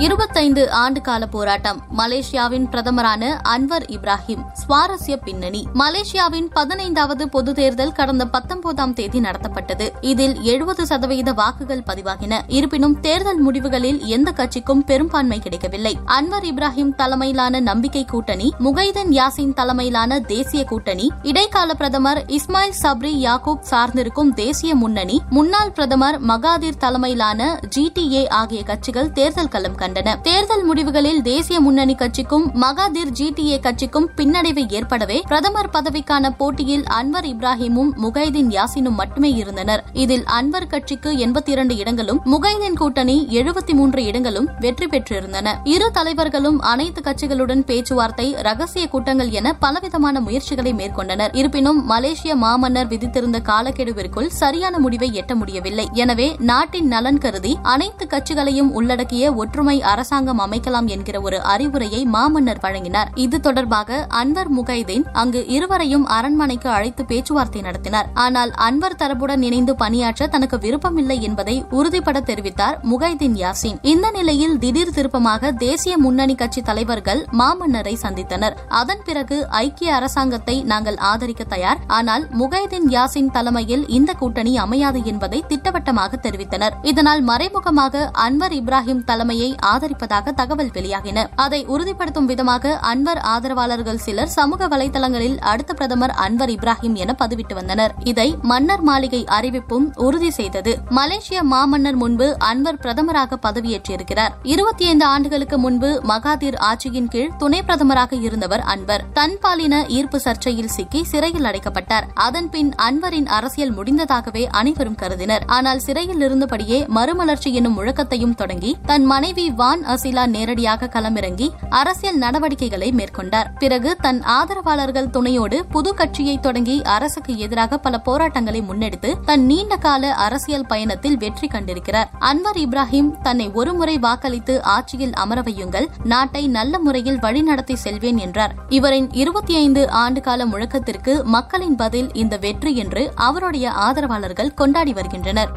இருபத்தைந்து ஆண்டு கால போராட்டம் மலேசியாவின் பிரதமரான அன்வர் இப்ராஹிம் சுவாரஸ்ய பின்னணி. மலேசியாவின் பதினைந்தாவது பொது தேர்தல் கடந்த பத்தொன்பதாம் தேதி நடத்தப்பட்டது. இதில் எழுபது சதவீத வாக்குகள் பதிவாகின. இருப்பினும் தேர்தல் முடிவுகளில் எந்த கட்சிக்கும் பெரும்பான்மை கிடைக்கவில்லை. அன்வர் இப்ராஹிம் தலைமையிலான நம்பிக்கை கூட்டணி முகைதன் யாசின் தலைமையிலான தேசிய கூட்டணி இடைக்கால பிரதமர் இஸ்மாயில் சப்ரி யாக்கூப் சார்ந்திருக்கும் தேசிய முன்னணி முன்னாள் பிரதமர் மகாதிர் தலைமையிலான ஜிடிஏ ஆகிய கட்சிகள் தேர்தல் களம் கண்டன. கண்டன தேர்தல் முடிவுகளில் தேசிய முன்னணி கட்சிக்கும் மகாதிர் ஜிடிஏ கட்சிக்கும் பின்னடைவு ஏற்படவே பிரதமர் பதவிக்கான போட்டியில் அன்வர் இப்ராஹிமும் முகைதீன் யாசினும் மட்டுமே இருந்தனர். இதில் அன்வர் கட்சிக்கு எண்பத்தி இரண்டு இடங்களும் முகைதீன் கூட்டணி எழுபத்தி மூன்று இடங்களும் வெற்றி பெற்றிருந்தன. இரு தலைவர்களும் அனைத்து கட்சிகளுடன் பேச்சுவார்த்தை ரகசிய கூட்டங்கள் என பலவிதமான முயற்சிகளை மேற்கொண்டனர். இருப்பினும் மலேசிய மாமன்னர் விதித்திருந்த காலக்கெடுவிற்குள் சரியான முடிவை எட்ட முடியவில்லை. எனவே நாட்டின் நலன் கருதி அனைத்து கட்சிகளையும் உள்ளடக்கிய ஒற்றுமை அரசாங்கம் அமைக்கலாம் என்கிற ஒரு அறிவுரையை மாமன்னர் வழங்கினார். இது தொடர்பாக அன்வர் முகைதீன் அங்கு இருவரையும் அரண்மனைக்கு அழைத்து பேச்சுவார்த்தை நடத்தினார். ஆனால் அன்வர் தரப்புடன் இணைந்து பணியாற்ற தனக்கு விருப்பமில்லை என்பதை உறுதிபட தெரிவித்தார் முகைதீன் யாசின். இந்த நிலையில் திடீர் திருப்பமாக தேசிய முன்னணி கட்சி தலைவர்கள் மாமன்னரை சந்தித்தனர். அதன் பிறகு ஐக்கிய அரசாங்கத்தை நாங்கள் ஆதரிக்க தயார். ஆனால் முகைதீன் யாசின் தலைமையில் இந்த கூட்டணி அமையாது என்பதை திட்டவட்டமாக தெரிவித்தனர். இதனால் மறைமுகமாக அன்வர் இப்ராஹிம் தலைமையை ஆதரிப்பதாக தகவல் வெளியாகின. அதை உறுதிப்படுத்தும் விதமாக அன்வர் ஆதரவாளர்கள் சிலர் சமூக வலைதளங்களில் அடுத்த பிரதமர் அன்வர் இப்ராஹிம் என பதிவிட்டு வந்தனர். இதை மன்னர் மாளிகை அறிவிப்பும் உறுதி செய்தது. மலேசிய மாமன்னர் முன்பு அன்வர் பிரதமராக பதவியேற்றிருக்கிறார். இருபத்தி ஐந்து ஆண்டுகளுக்கு முன்பு மகாதீர் ஆட்சியின் கீழ் துணை பிரதமராக இருந்தவர் அன்வர். தன்பாலின ஈர்ப்பு சர்ச்சையில் சிக்கி சிறையில் அடைக்கப்பட்டார். அதன்பின் அன்வரின் அரசியல் முடிந்ததாகவே அனைவரும் கருதினர். ஆனால் சிறையில் இருந்தபடியே மறுமலர்ச்சி என்னும் முழக்கத்தையும் தொடங்கி தன் மனைவி வான் அசிலா நேரடியாக களமிறங்கி அரசியல் நடவடிக்கைகளை மேற்கொண்டார். பிறகு தன் ஆதரவாளர்கள் துணையோடு புது கட்சியை தொடங்கி அரசுக்கு எதிராக பல போராட்டங்களை முன்னெடுத்து தன் நீண்ட கால அரசியல் பயணத்தில் வெற்றி கண்டிருக்கிறார். அன்வர் இப்ராஹிம் தன்னை ஒருமுறை வாக்களித்து ஆட்சியில் அமர வையுங்கள் நாட்டை நல்ல முறையில் வழிநடத்தி செல்வேன் என்றார். இவரின் இருபத்தி ஐந்து ஆண்டு கால முழக்கத்திற்கு மக்களின் பதில் இந்த வெற்றி என்று அவருடைய ஆதரவாளர்கள் கொண்டாடி வருகின்றனர்.